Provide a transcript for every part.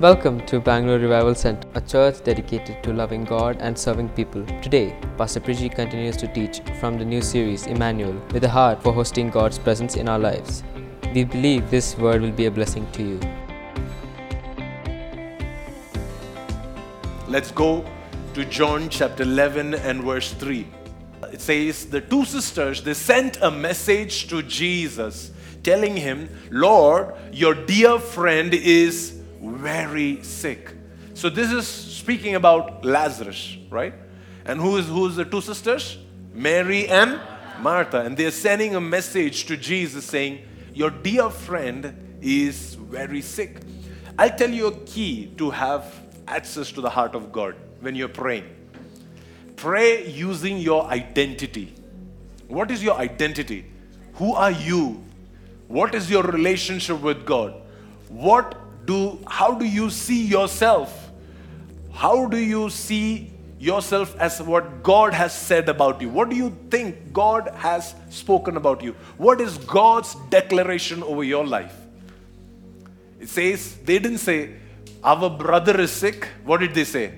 Welcome to Bangalore Revival Center, a church dedicated to loving God and serving people. Today, Pastor Priji continues to teach from the new series Emmanuel with a heart for hosting God's presence in our lives. We believe this word will be a blessing to you. Let's go to John chapter 11 and verse 3. It says, The two sisters, they sent a message to Jesus telling him, Lord, your dear friend is very sick. So this is speaking about Lazarus, right? And who is who is the two sisters? Mary and Martha. And they're sending a message to Jesus saying, Your dear friend is very sick. I'll tell you a key to have access to the heart of God when you're praying. Pray using your identity. What is your identity? Who are you? What is your relationship with God? What do how do you see yourself? How do you see yourself as what God has said about you? What do you think God has spoken about you? What is God's declaration over your life? It says, they didn't say, Our brother is sick. What did they say?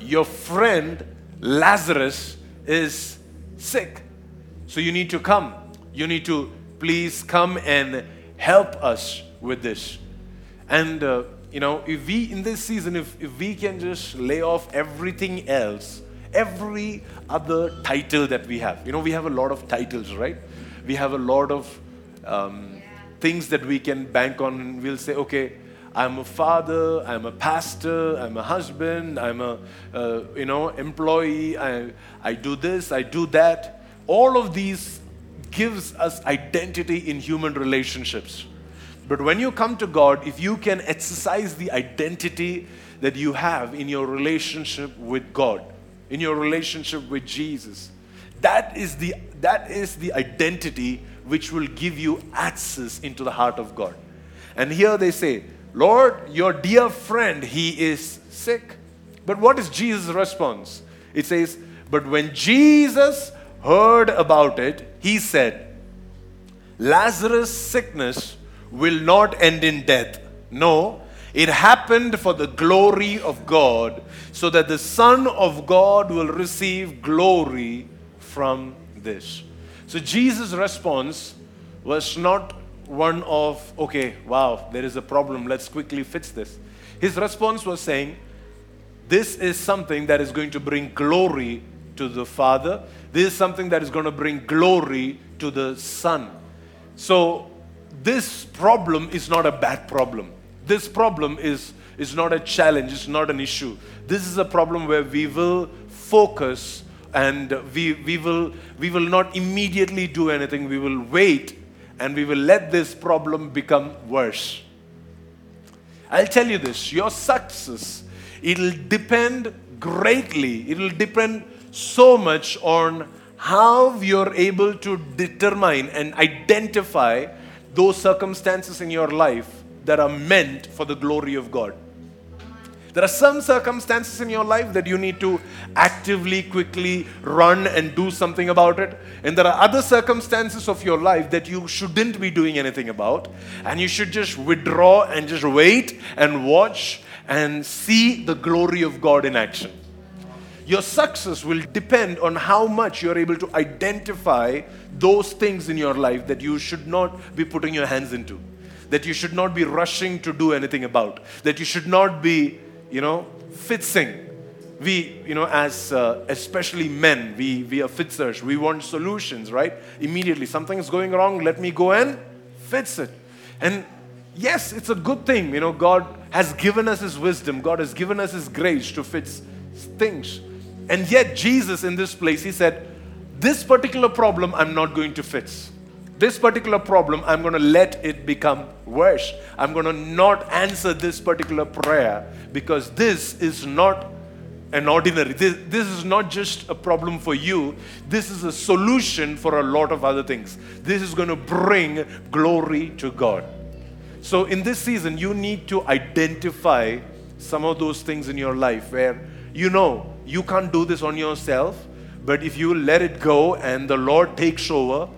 Your friend Lazarus is sick. So you need to come. You need to please come and help us with this. And, uh, you know, if we, in this season, if, if we can just lay off everything else, every other title that we have, you know, we have a lot of titles, right? We have a lot of um, things that we can bank on. We'll say, okay, I'm a father, I'm a pastor, I'm a husband, I'm a, uh, you know, employee, I, I do this, I do that. All of these gives us identity in human relationships. But when you come to God, if you can exercise the identity that you have in your relationship with God, in your relationship with Jesus, that is the, that is the identity which will give you access into the heart of God. And here they say, Lord, your dear friend, he is sick. But what is Jesus' response? It says, But when Jesus heard about it, he said, Lazarus' sickness will not end in death. No, it happened for the glory of God, so that the Son of God will receive glory from this. So Jesus' response was not one of, okay, wow, there is a problem, let's quickly fix this. His response was saying, this is something that is going to bring glory to the Father. This is something that is going to bring glory to the Son. So this problem is not a bad problem. This problem is, is not a challenge, it's not an issue. This is a problem where we will focus and we, we, will, we will not immediately do anything. We will wait and we will let this problem become worse. I'll tell you this your success, it'll depend greatly, it'll depend so much on how you're able to determine and identify those circumstances in your life that are meant for the glory of God. There are some circumstances in your life that you need to actively, quickly run and do something about it. And there are other circumstances of your life that you shouldn't be doing anything about. And you should just withdraw and just wait and watch and see the glory of God in action. Your success will depend on how much you're able to identify those things in your life that you should not be putting your hands into, that you should not be rushing to do anything about, that you should not be you know, fixing. We, you know, as uh, especially men, we, we are fixers. We want solutions, right? Immediately, something is going wrong, let me go and fix it. And yes, it's a good thing. You know, God has given us His wisdom, God has given us His grace to fix things. And yet, Jesus in this place, He said, This particular problem I'm not going to fix this particular problem, I'm going to let it become worse. I'm going to not answer this particular prayer because this is not an ordinary. This, this is not just a problem for you, this is a solution for a lot of other things. This is going to bring glory to God. So, in this season, you need to identify some of those things in your life where you know you can't do this on yourself, but if you let it go and the Lord takes over,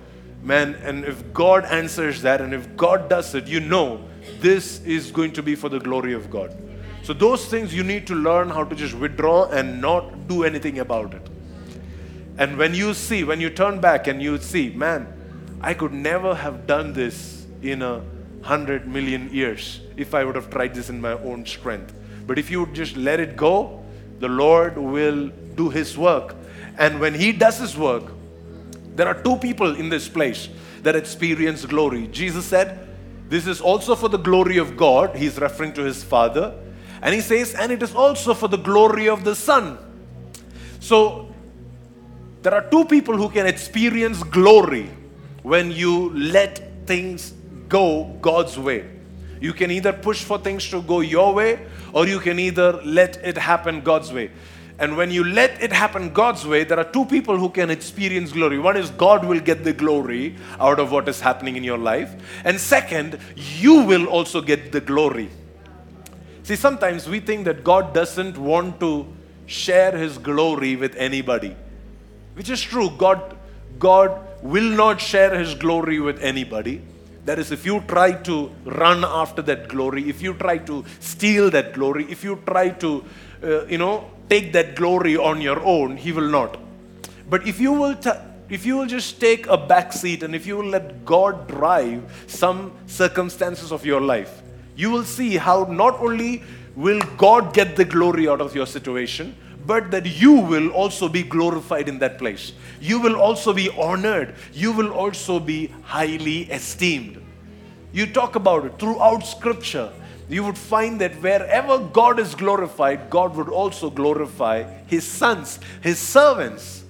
man, and if God answers that and if God does it, you know this is going to be for the glory of God. So, those things you need to learn how to just withdraw and not do anything about it. And when you see, when you turn back and you see, man, I could never have done this in a hundred million years if I would have tried this in my own strength. But if you would just let it go, the Lord will do His work. And when He does His work, there are two people in this place that experience glory. Jesus said, This is also for the glory of God. He's referring to His Father. And He says, And it is also for the glory of the Son. So, there are two people who can experience glory when you let things go God's way. You can either push for things to go your way or you can either let it happen God's way. And when you let it happen God's way, there are two people who can experience glory. One is God will get the glory out of what is happening in your life. And second, you will also get the glory. See, sometimes we think that God doesn't want to share his glory with anybody, which is true. God, God will not share his glory with anybody. That is, if you try to run after that glory, if you try to steal that glory, if you try to, uh, you know, take that glory on your own, He will not. But if you will, t- if you will just take a back seat and if you will let God drive some circumstances of your life, you will see how not only will God get the glory out of your situation, but that you will also be glorified in that place. You will also be honored. You will also be highly esteemed. You talk about it throughout Scripture. You would find that wherever God is glorified, God would also glorify His sons, His servants.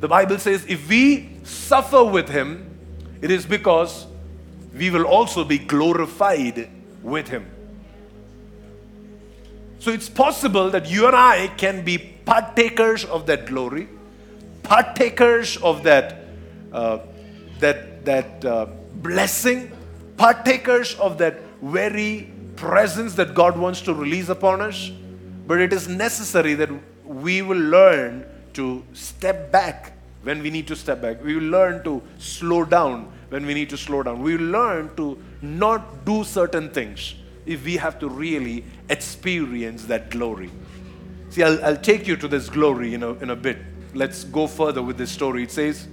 The Bible says if we suffer with Him, it is because we will also be glorified with Him. So it's possible that you and I can be partakers of that glory, partakers of that, uh, that, that uh, blessing, partakers of that very presence that God wants to release upon us. But it is necessary that we will learn to step back when we need to step back. We will learn to slow down when we need to slow down. We will learn to not do certain things if we have to really experience that glory. See, I'll, I'll take you to this glory in a, in a bit. Let's go further with this story. It says,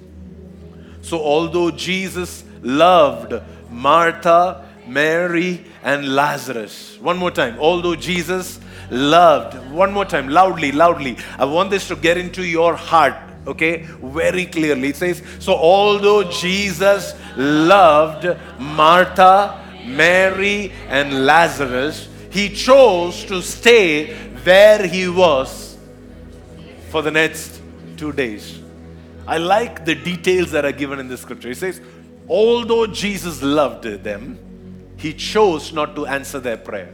So, although Jesus loved Martha, Mary, and Lazarus, one more time, although Jesus loved, one more time, loudly, loudly, I want this to get into your heart okay very clearly it says so although jesus loved martha Mary, and Lazarus, he chose to stay where he was for the next two days. I like the details that are given in the scripture. He says, although Jesus loved them, he chose not to answer their prayer.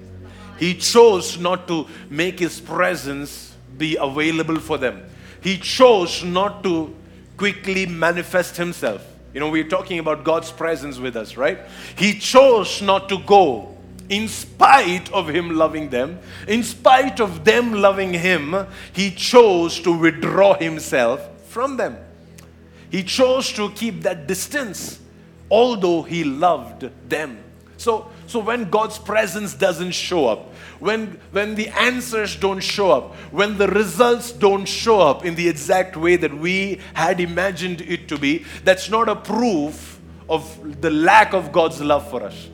He chose not to make his presence be available for them. He chose not to quickly manifest himself. You know, we're talking about God's presence with us, right? He chose not to go in spite of Him loving them, in spite of them loving Him, He chose to withdraw Himself from them. He chose to keep that distance, although He loved them. So, so when God's presence doesn't show up, when, when the answers don't show up, when the results don't show up in the exact way that we had imagined it to be, that's not a proof of the lack of God's love for us.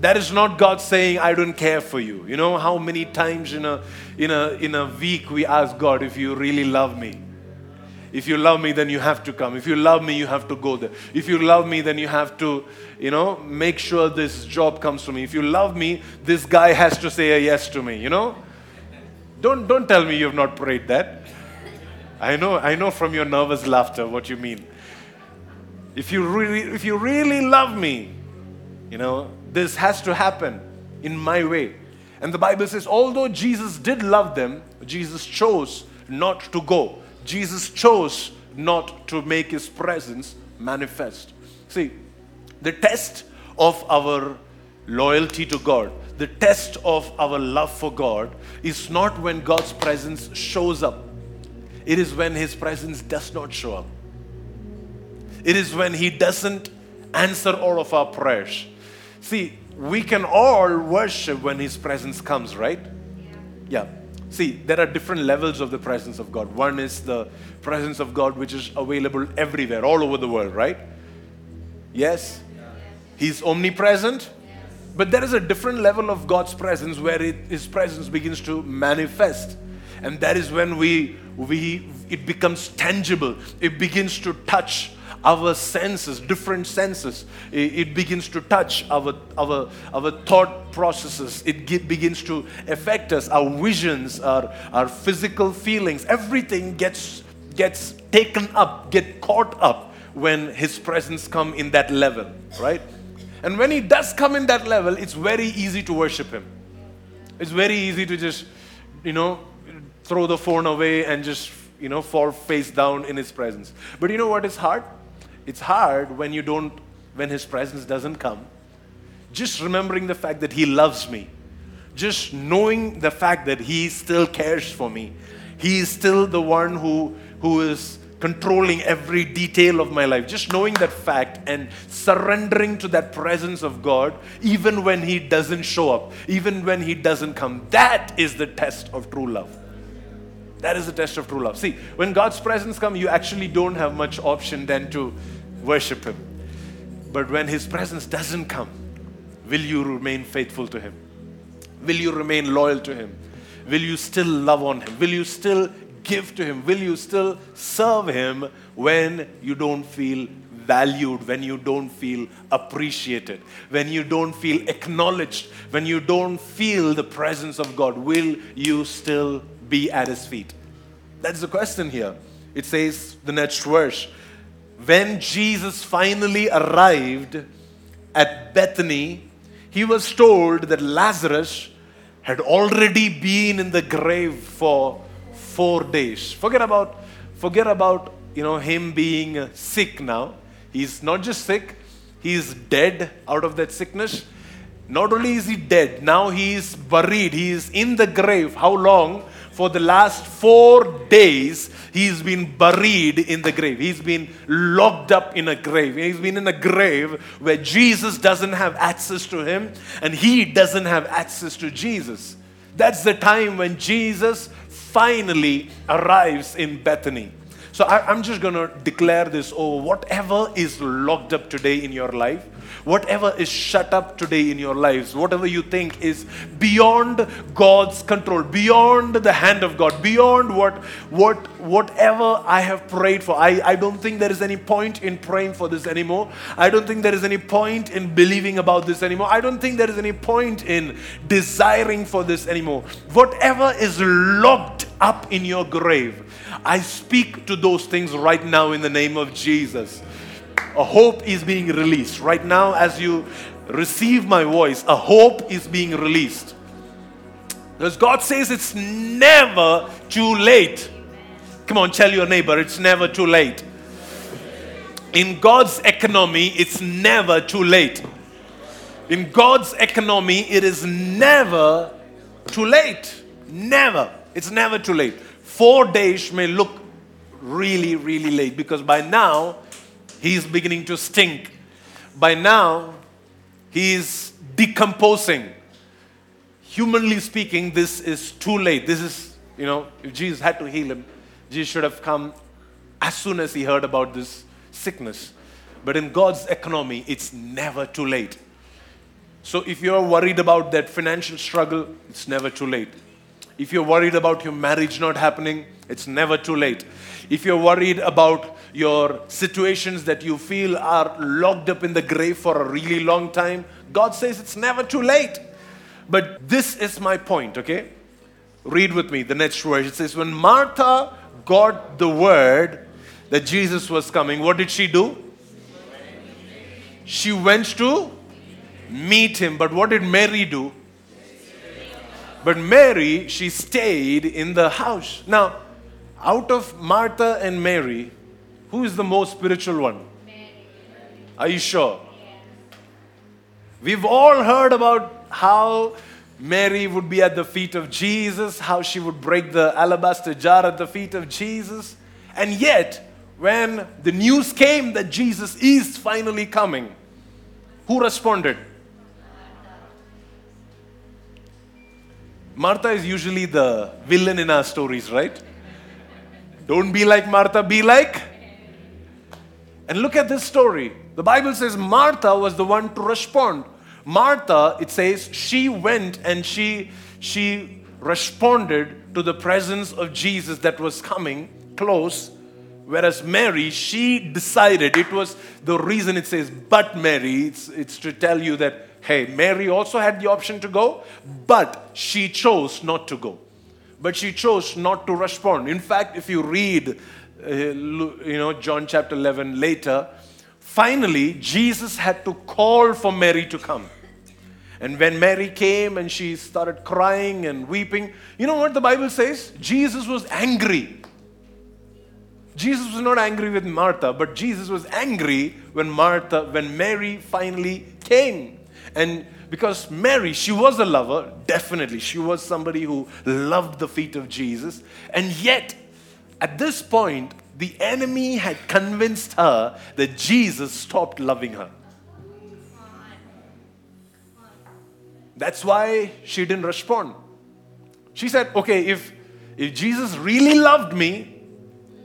That is not God saying, I don't care for you. You know how many times in a, in a, in a week we ask God if you really love me? If you love me, then you have to come. If you love me, you have to go there. If you love me, then you have to, you know, make sure this job comes to me. If you love me, this guy has to say a yes to me, you know? Don't, don't tell me you've not prayed that. I know, I know from your nervous laughter what you mean. If you really, if you really love me, you know, this has to happen in my way. And the Bible says, although Jesus did love them, Jesus chose not to go. Jesus chose not to make his presence manifest. See, the test of our loyalty to God, the test of our love for God is not when God's presence shows up, it is when his presence does not show up. It is when He doesn't answer all of our prayers. See, we can all worship when His presence comes, right? Yeah. See, there are different levels of the presence of God. One is the presence of God which is available everywhere, all over the world, right? Yes? He's omnipresent. But there is a different level of God's presence where it, His presence begins to manifest. And that is when we, we, it becomes tangible. It begins to touch our senses, different senses. It, begins to touch our, our, our thought processes. It get, begins to affect us, our visions, our, our physical feelings. Everything gets, gets taken up, get caught up when His presence come in that level, right? And when He does come in that level, it's very easy to worship Him. It's very easy to just, you know, throw the phone away and just, you know, fall face down in His presence. But you know what is hard? It's hard when you don't, when His presence doesn't come. Just remembering the fact that He loves me, just knowing the fact that He still cares for me, He is still the one who, who is controlling every detail of my life. Just knowing that fact and surrendering to that presence of God, even when He doesn't show up, even when He doesn't come, that is the test of true love. That is the test of true love. See, when God's presence comes, you actually don't have much option than to worship Him. But when His presence doesn't come, will you remain faithful to Him? Will you remain loyal to Him? Will you still love on Him? Will you still give to Him? Will you still serve Him when you don't feel valued, when you don't feel appreciated, when you don't feel acknowledged, when you don't feel the presence of God? Will you still be at His feet? That's the question here. It says the next verse when Jesus finally arrived at Bethany, he was told that Lazarus had already been in the grave for four days. Forget about, forget about you know him being sick now. He's not just sick, he's dead out of that sickness. Not only is he dead, now he is buried. He is in the grave. How long? for the last four days, he's been buried in the grave. He's been locked up in a grave. He's been in a grave where Jesus doesn't have access to him and he doesn't have access to Jesus. That's the time when Jesus finally arrives in Bethany. So I, am just going to declare this over whatever is locked up today in your life, whatever is shut up today in your lives, whatever you think is beyond God's control, beyond the hand of God, beyond what, what, whatever I have prayed for. I, I don't think there is any point in praying for this anymore. I don't think there is any point in believing about this anymore. I don't think there is any point in desiring for this anymore. Whatever is locked up in your grave, I speak to those things right now in the name of Jesus. A hope is being released. Right now, as you receive my voice, a hope is being released. Because God says it's never too late. Come on, tell your neighbor, it's never too late. In God's economy, it's never too late. In God's economy, it is never too late. Never. It's never too late four days may look really, really late because by now he's beginning to stink. By now he's decomposing. Humanly speaking, this is too late. This is, you know, if Jesus had to heal him, Jesus should have come as soon as he heard about this sickness. But in God's economy, it's never too late. So if you're worried about that financial struggle, it's never too late. If you're worried about your marriage not happening, it's never too late. If you're worried about your situations that you feel are locked up in the grave for a really long time, God says it's never too late. But this is my point, okay? Read with me the next verse. It says, When Martha got the word that Jesus was coming, what did she do? She went to meet him. But what did Mary do? But Mary, she stayed in the house. Now, out of Martha and Mary, who is the most spiritual one? Are you sure? We've all heard about how Mary would be at the feet of Jesus, how she would break the alabaster jar at the feet of Jesus. And yet, when the news came that Jesus is finally coming, who responded? Martha is usually the villain in our stories, right? Don't be like Martha, be like. And look at this story. The Bible says Martha was the one to respond. Martha, it says, she went and she she responded to the presence of Jesus that was coming close. Whereas Mary, she decided, it was the reason it says, but Mary, it's, it's to tell you that Hey, Mary also had the option to go, but she chose not to go. But she chose not to respond. In fact, if you read, uh, you know, John chapter 11 later, finally, Jesus had to call for Mary to come. And when Mary came and she started crying and weeping, you know what the Bible says? Jesus was angry. Jesus was not angry with Martha, but Jesus was angry when Martha, when Mary finally came. And because Mary, she was a lover, definitely. She was somebody who loved the feet of Jesus. And yet, at this point, the enemy had convinced her that Jesus stopped loving her. That's why she didn't respond. She said, okay, if, if Jesus really loved me,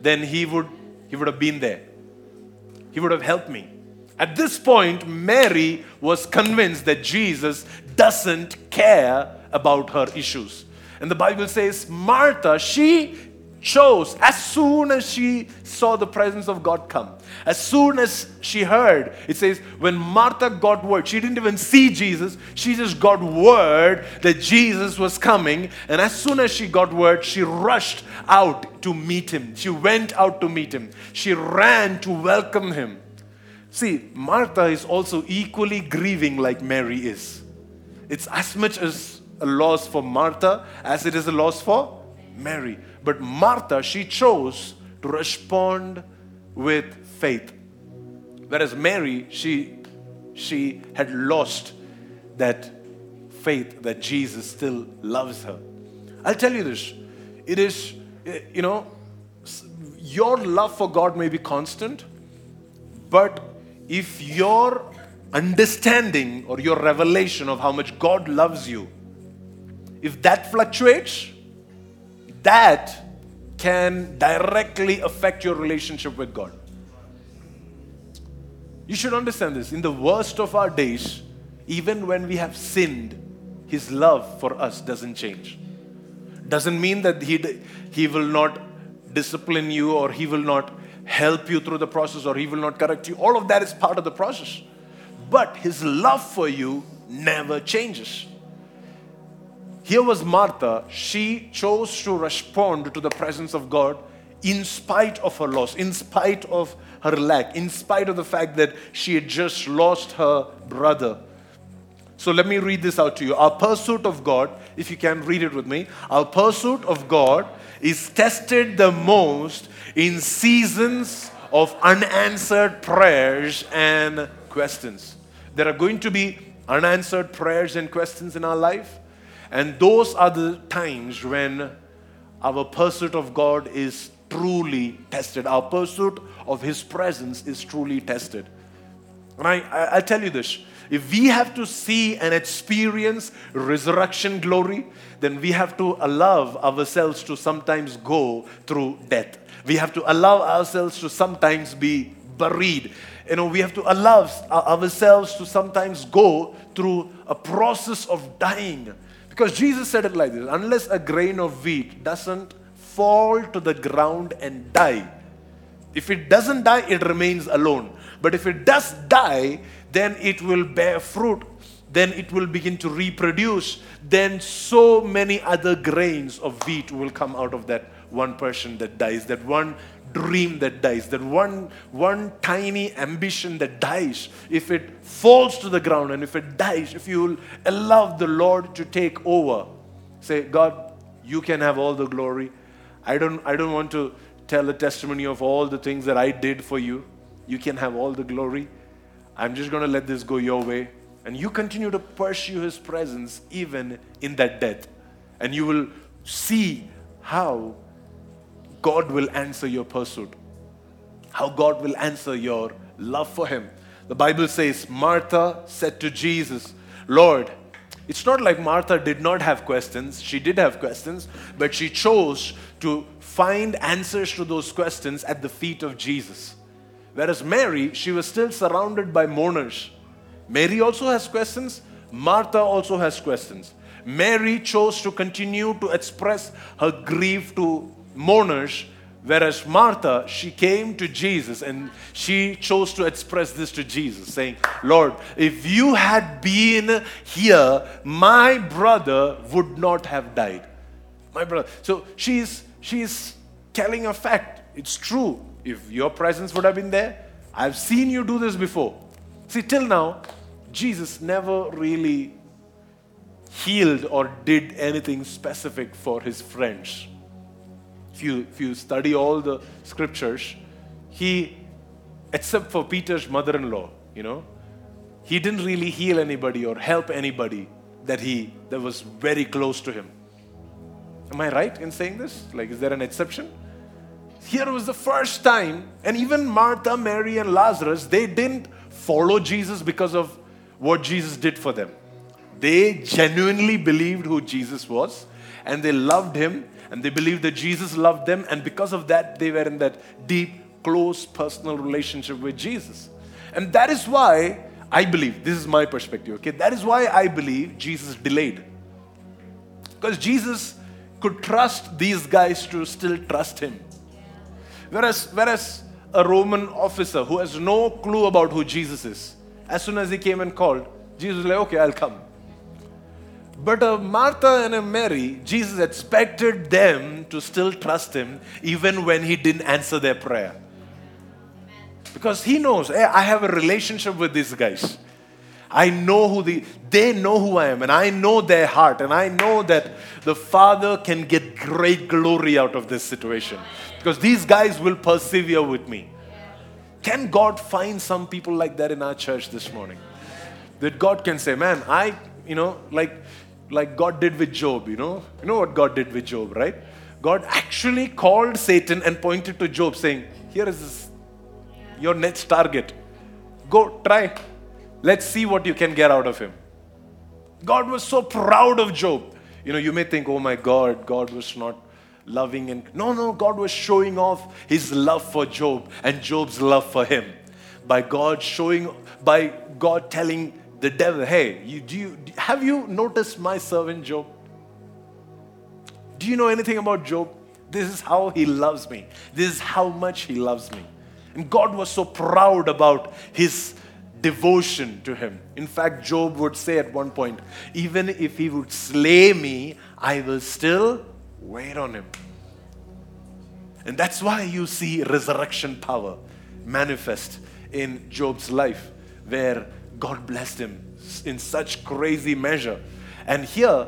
then he would, he would have been there. He would have helped me. At this point, Mary was convinced that Jesus doesn't care about her issues. And the Bible says, Martha, she chose as soon as she saw the presence of God come. As soon as she heard, it says, when Martha got word, she didn't even see Jesus, she just got word that Jesus was coming. And as soon as she got word, she rushed out to meet him. She went out to meet him. She ran to welcome him. See, Martha is also equally grieving like Mary is. It's as much as a loss for Martha as it is a loss for Mary. But Martha, she chose to respond with faith. Whereas Mary, she, she had lost that faith that Jesus still loves her. I'll tell you this it is, eh, you know, your love for God may be constant, but if your understanding or your revelation of how much God loves you, if that fluctuates, that can directly affect your relationship with God. You should understand this. In the worst of our days, even when we have sinned, His love for us doesn't change. Doesn't mean that He, he will not discipline you or He will not help you through the process or he will not correct you. All of that is part of the process. But his love for you never changes. Here was Martha. She chose to respond to the presence of God in spite of her loss, in spite of her lack, in spite of the fact that she had just lost her brother. So let me read this out to you. Our pursuit of God, if you can read it with me, our pursuit of God is tested the most in seasons of unanswered prayers and questions. There are going to be unanswered prayers and questions in our life, and those are the times when our pursuit of God is truly tested. Our pursuit of His presence is truly tested. And I, I, I'll tell you this if we have to see and experience resurrection glory, then we have to allow ourselves to sometimes go through death. We have to allow ourselves to sometimes be buried. You know, we have to allow ourselves to sometimes go through a process of dying. Because Jesus said it like this unless a grain of wheat doesn't fall to the ground and die, if it doesn't die, it remains alone. But if it does die, then it will bear fruit. Then it will begin to reproduce. Then so many other grains of wheat will come out of that one person that dies, that one dream that dies, that one, one tiny ambition that dies, if it falls to the ground and if it dies, if you allow the Lord to take over, say, God, you can have all the glory. I don't, I don't want to tell a testimony of all the things that I did for you. You can have all the glory. I'm just going to let this go your way. And you continue to pursue His presence even in that death. And you will see how God will answer your pursuit. how God will answer your love for Him. The Bible says, Martha said to Jesus, Lord, it's not like Martha did not have questions. She did have questions, but she chose to find answers to those questions at the feet of Jesus. Whereas Mary, she was still surrounded by mourners. Mary also has questions, Martha also has questions. Mary chose to continue to express her grief to mourners, whereas Martha, she came to Jesus and she chose to express this to Jesus, saying, Lord, if you had been here, my brother would not have died. My brother. So she's she's telling a fact. It's true. If your presence would have been there, I've seen you do this before. See, till now, Jesus never really healed or did anything specific for his friends. If you, if you study all the scriptures, he, except for Peter's mother in law, you know, he didn't really heal anybody or help anybody that he that was very close to him. Am I right in saying this? Like, is there an exception? Here was the first time, and even Martha, Mary, and Lazarus, they didn't follow Jesus because of what Jesus did for them. They genuinely believed who Jesus was and they loved him and they believed that Jesus loved them, and because of that, they were in that deep, close, personal relationship with Jesus. And that is why I believe, this is my perspective, okay? That is why I believe Jesus delayed. Because Jesus could trust these guys to still trust him. Whereas, whereas a Roman officer who has no clue about who Jesus is, as soon as he came and called, Jesus was like, okay, I'll come. But a Martha and a Mary, Jesus expected them to still trust him even when he didn't answer their prayer. Because he knows, hey, I have a relationship with these guys. I know who the, they know who I am, and I know their heart, and I know that the Father can get great glory out of this situation. Because these guys will persevere with me. Can God find some people like that in our church this morning? That God can say, man, I, you know, like, like God did with Job, you know? You know what God did with Job, right? God actually called Satan and pointed to Job, saying, Here is this, your next target. Go, try. Let's see what you can get out of him. God was so proud of Job. You know, you may think, oh my God, God was not loving and no no god was showing off his love for job and job's love for him by god showing by god telling the devil, hey, you, do you, have you noticed my servant Job? Do you know anything about Job? This is how he loves me. This is how much he loves me. And God was so proud about his devotion to him. In fact, Job would say at one point, even if he would slay me, I will still wait on him. And that's why you see resurrection power manifest in Job's life, where God blessed him in such crazy measure. And here,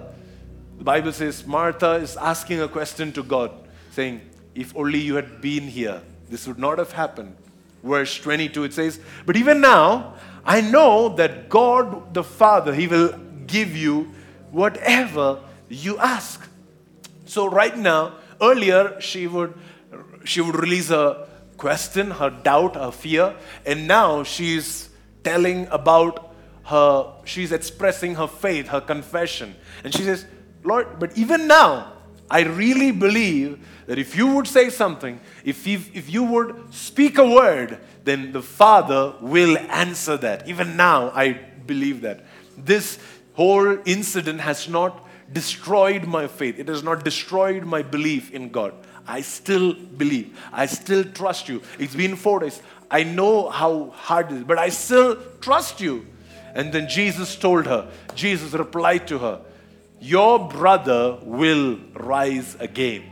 the Bible says Martha is asking a question to God, saying, If only you had been here, this would not have happened. Verse 22, it says, But even now, I know that God the Father, He will give you whatever you ask. So, right now, earlier, she would, she would release a question, her doubt, her fear, and now she's telling about her, she's expressing her faith, her confession. And she says, Lord, but even now, I really believe that if you would say something, if you, if you would speak a word, then the Father will answer that. Even now, I believe that. This whole incident has not destroyed my faith, it has not destroyed my belief in God. I still believe. I still trust you. It's been four days. I know how hard it is, but I still trust you. And then Jesus told her, Jesus replied to her, Your brother will rise again.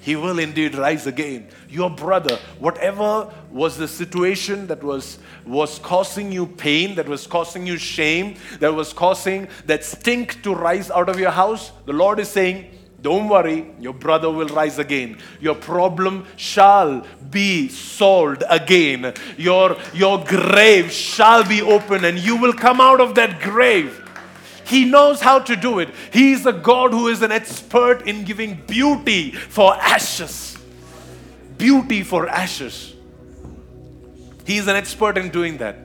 He will indeed rise again. Your brother, whatever was the situation that was, was causing you pain, that was causing you shame, that was causing that stink to rise out of your house, the Lord is saying, don't worry, your brother will rise again. Your problem shall be solved again. Your, your grave shall be open and you will come out of that grave. He knows how to do it. He is a God who is an expert in giving beauty for ashes. Beauty for ashes. He is an expert in doing that.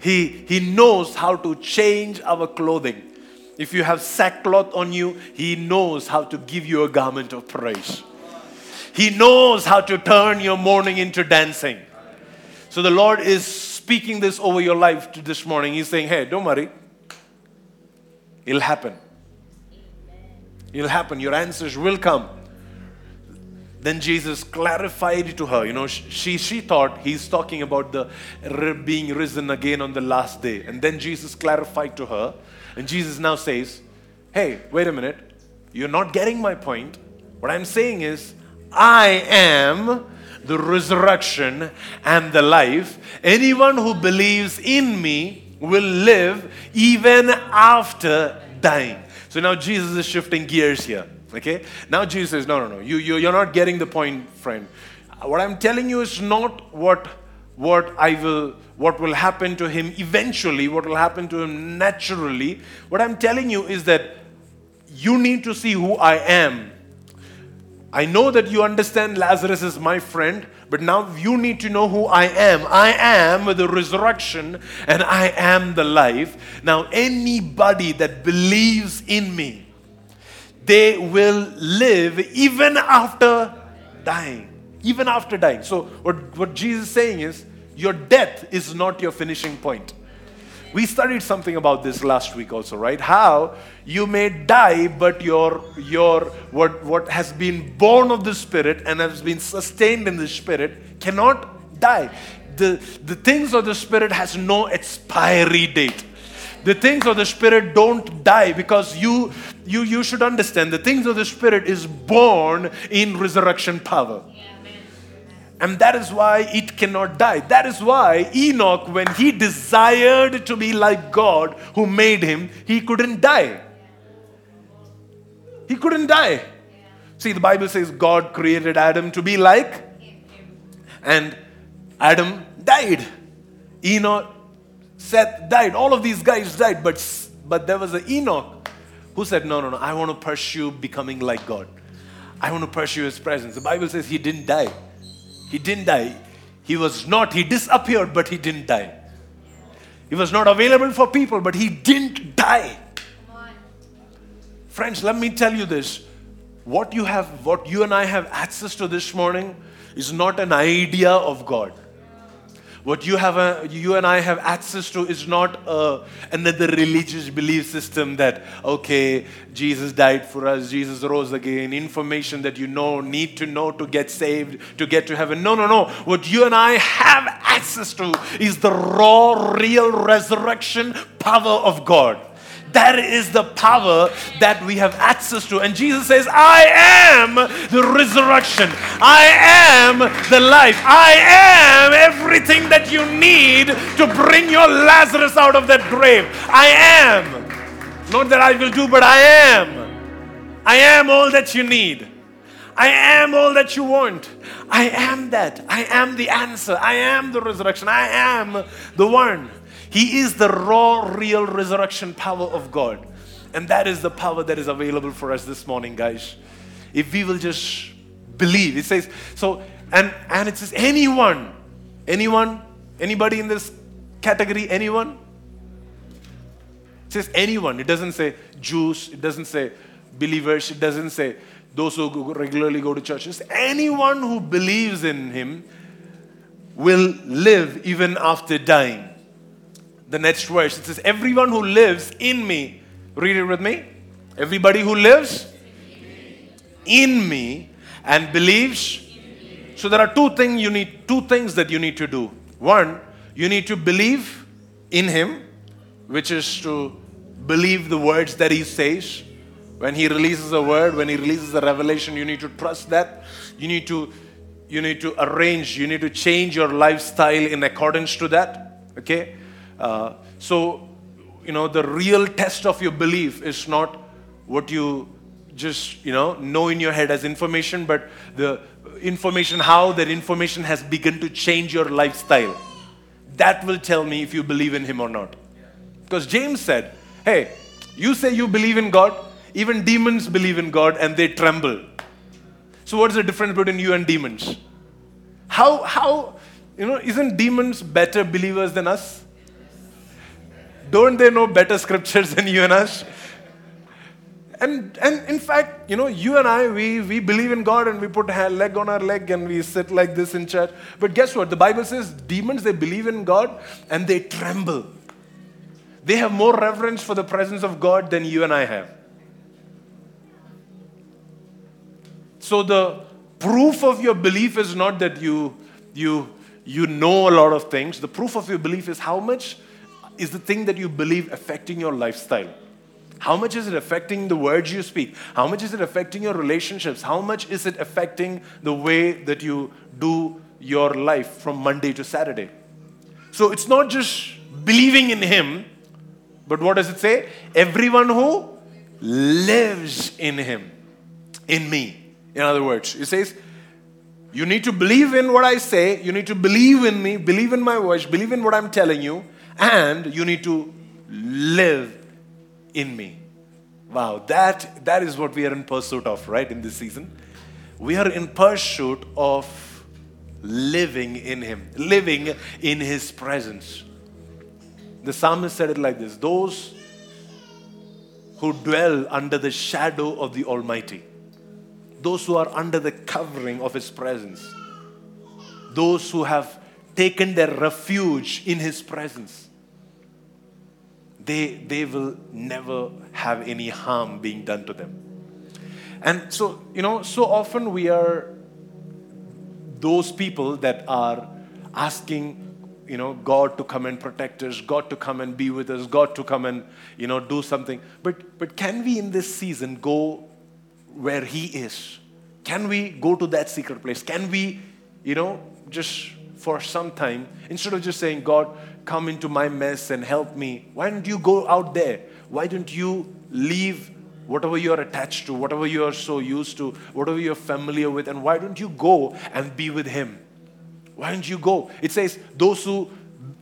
He, he knows how to change our clothing. If you have sackcloth on you, He knows how to give you a garment of praise. He knows how to turn your mourning into dancing. So the Lord is speaking this over your life this morning. He's saying, Hey, don't worry. It'll happen. It'll happen. Your answers will come. Then Jesus clarified to her. You know, she, she thought he's talking about the being risen again on the last day. And then Jesus clarified to her. And Jesus now says, Hey, wait a minute. You're not getting my point. What I'm saying is, I am the resurrection and the life. Anyone who believes in me will live even after dying. So now Jesus is shifting gears here. Okay? Now Jesus says, No, no, no. You, you, you're not getting the point, friend. What I'm telling you is not what, what I will what will happen to him eventually, what will happen to him naturally. What I'm telling you is that you need to see who I am I know that you understand Lazarus is my friend, but now you need to know who I am. I am the resurrection and I am the life. Now, anybody that believes in me, they will live even after dying. Even after dying. So, what, what Jesus is saying is, your death is not your finishing point. We studied something about this last week also, right? How you may die, but your your what what has been born of the Spirit and has been sustained in the Spirit cannot die. The the things of the Spirit has no expiry date. The things of the Spirit don't die because you you you should understand the things of the Spirit is born in resurrection power. Yeah. And that is why it cannot die. That is why Enoch, when he desired to be like God who made him, he couldn't die. He couldn't die. See, the Bible says God created Adam to be like, and Adam died. Enoch, Seth died. All of these guys died, but, but there was an Enoch who said, No, no, no, I want to pursue becoming like God. I want to pursue his presence. The Bible says he didn't die. He didn't die. He was not, he disappeared, but he didn't die. He was not available for people, but he didn't die. Friends, let me tell you this. What you have, what you and I have access to this morning is not an idea of God. What you have, a, you and I have access to is not a, another religious belief system that okay, Jesus died for us, Jesus rose again. Information that you know, need to know to get saved, to get to heaven. No, no, no. What you and I have access to is the raw, real resurrection power of God. That is the power that we have access to. And Jesus says, I am the resurrection. I am the life. I am everything that you need to bring your Lazarus out of that grave. I am. Not that I will do, but I am. I am all that you need. I am all that you want. I am that. I am the answer. I am the resurrection. I am the one. He is the raw, real resurrection power of God. And that is the power that is available for us this morning, guys. If we will just believe. It says, so, and, and it says, anyone, anyone, anybody in this category, anyone? It says anyone. It doesn't say Jews. It doesn't say believers. It doesn't say those who regularly go to churches. Anyone who believes in Him will live even after dying the next verse. It says, Everyone who lives in me, read it with me. Everybody who lives in me and believes. So there are two things you need, two things that you need to do. One, you need to believe in him, which is to believe the words that he says. When he releases a word, when he releases a revelation, you need to trust that. You need to you need to arrange, you need to change your lifestyle in accordance to that. Okay? Uh, so, you know, the real test of your belief is not what you just, you know, know in your head as information, but the information, how that information has begun to change your lifestyle. That will tell me if you believe in Him or not. Because James said, hey, you say you believe in God, even demons believe in God and they tremble. So, what is the difference between you and demons? How, how, you know, isn't demons better believers than us? Don't they know better scriptures than you and us? And, and in fact, you know, you and I, we, we believe in God and we put a leg on our leg and we sit like this in church. But guess what? The Bible says demons, they believe in God and they tremble. They have more reverence for the presence of God than you and I have. So the proof of your belief is not that you, you, you know a lot of things. The proof of your belief is how much is the thing that you believe affecting your lifestyle. How much is it affecting the words you speak? How much is it affecting your relationships? How much is it affecting the way that you do your life from Monday to Saturday? So it's not just believing in Him, but what does it say? Everyone who lives in Him, in me. In other words, it says, you need to believe in what I say, you need to believe in me, believe in my voice, believe in what I'm telling you, and you need to live in me. Wow, that, that is what we are in pursuit of, right, in this season. We are in pursuit of living in Him, living in His presence. The psalmist said it like this Those who dwell under the shadow of the Almighty, those who are under the covering of His presence, those who have taken their refuge in His presence, they, they will never have any harm being done to them. And so, you know, so often we are those people that are asking, you know, God to come and protect us, God to come and be with us, God to come and, you know, do something. But, but can we in this season go where He is? Can we go to that secret place? Can we, you know, just for some time, instead of just saying, God, come into my mess and help me. Why don't you go out there? Why don't you leave whatever you're attached to, whatever you're so used to, whatever you're familiar with, and why don't you go and be with Him? Why don't you go? It says, those who,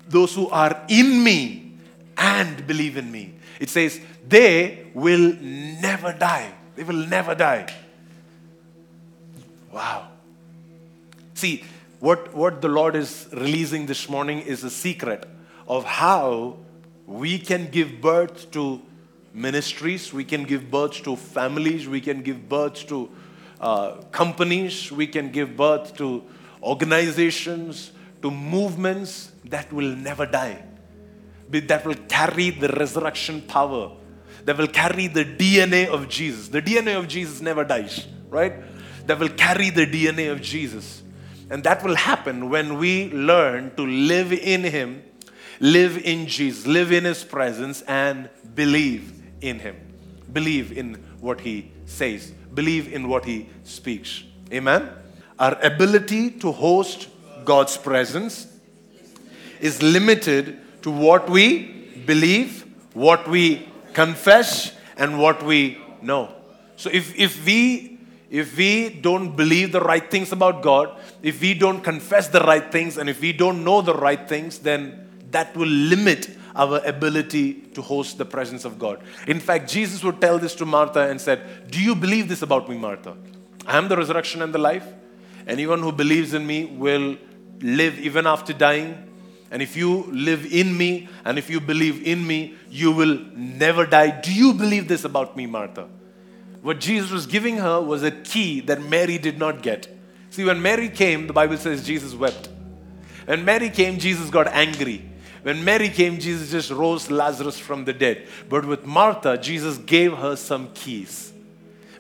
those who are in me and believe in me. It says, they will never die. They will never die. Wow. See, what, what the Lord is releasing this morning is a secret of how we can give birth to ministries, we can give birth to families, we can give birth to uh, companies, we can give birth to organizations, to movements that will never die, that will carry the resurrection power, that will carry the DNA of Jesus. The DNA of Jesus never dies, right? That will carry the DNA of Jesus. And that will happen when we learn to live in Him, live in Jesus, live in His presence, and believe in Him. Believe in what He says, believe in what He speaks. Amen? Our ability to host God's presence is limited to what we believe, what we confess, and what we know. So if, if we if we don't believe the right things about God, if we don't confess the right things, and if we don't know the right things, then that will limit our ability to host the presence of God. In fact, Jesus would tell this to Martha and said, Do you believe this about me, Martha? I am the resurrection and the life. Anyone who believes in me will live even after dying. And if you live in me and if you believe in me, you will never die. Do you believe this about me, Martha? What Jesus was giving her was a key that Mary did not get. See, when Mary came, the Bible says Jesus wept. When Mary came, Jesus got angry. When Mary came, Jesus just rose Lazarus from the dead. But with Martha, Jesus gave her some keys.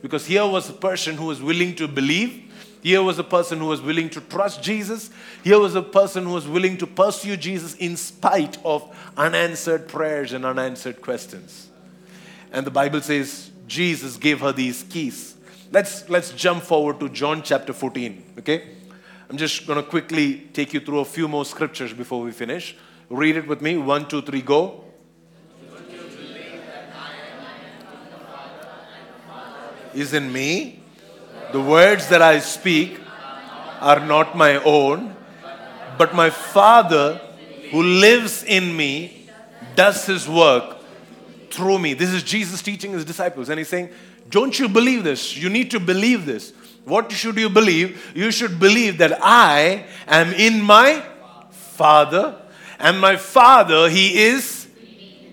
Because here was a person who was willing to believe. Here was a person who was willing to trust Jesus. Here was a person who was willing to pursue Jesus in spite of unanswered prayers and unanswered questions. And the Bible says Jesus gave her these keys. Let's, let's jump forward to John chapter 14, okay? I'm just going to quickly take you through a few more scriptures before we finish. Read it with me. One, two, three, go. Is in me. The words that I speak are not my own, but my Father who lives in me does his work through me. This is Jesus teaching his disciples, and he's saying, Don't you believe this? You need to believe this. What should you believe? You should believe that I am in my Father, and my Father, He is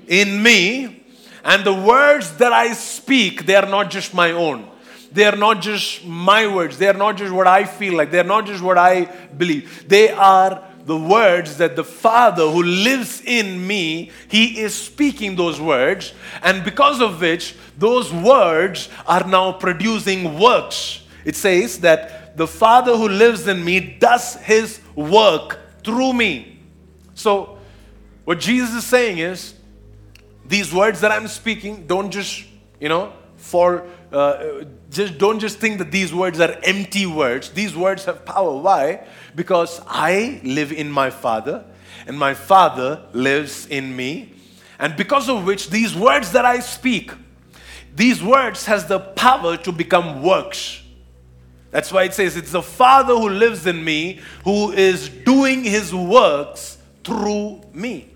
in me. And the words that I speak, they are not just my own. They are not just my words. They are not just what I feel like. They are not just what I believe. They are the words that the Father who lives in me, He is speaking those words. And because of which, those words are now producing works. It says that the Father who lives in me does His work through me. So, what Jesus is saying is, these words that I'm speaking don't just, you know, fall uh, just don't just think that these words are empty words. These words have power. Why? Because I live in my Father, and my Father lives in me. And because of which, these words that I speak, these words has the power to become works. That's why it says it's the Father who lives in me who is doing his works through me.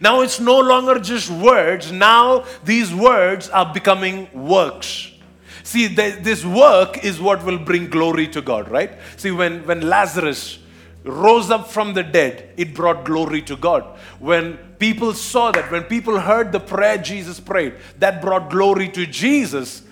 Now it's no longer just words, now these words are becoming works. See, this work is what will bring glory to God, right? See, when, when Lazarus rose up from the dead, it brought glory to God. When people saw that, when people heard the prayer Jesus prayed, that brought glory to Jesus.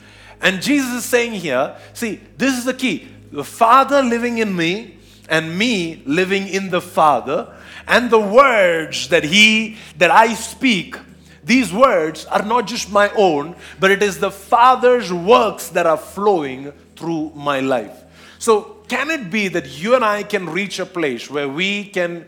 And Jesus is saying here, see, this is the key. The Father living in me and me living in the Father, and the words that He that I speak these words are not just my own, but it is the Father's works that are flowing through my life. So, can it be that you and I can reach a place where we can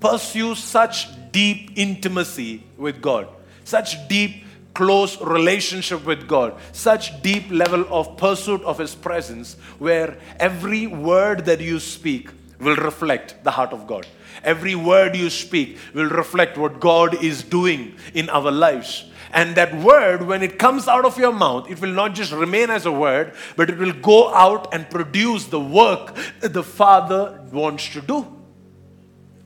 pursue such deep intimacy with God, such deep, close relationship with God, such deep level of pursuit of His presence, where every word that you speak will reflect the heart of God? Every word you speak will reflect what God is doing in our lives. And that word, when it comes out of your mouth, it will not just remain as a word, but it will go out and produce the work that the Father wants to do.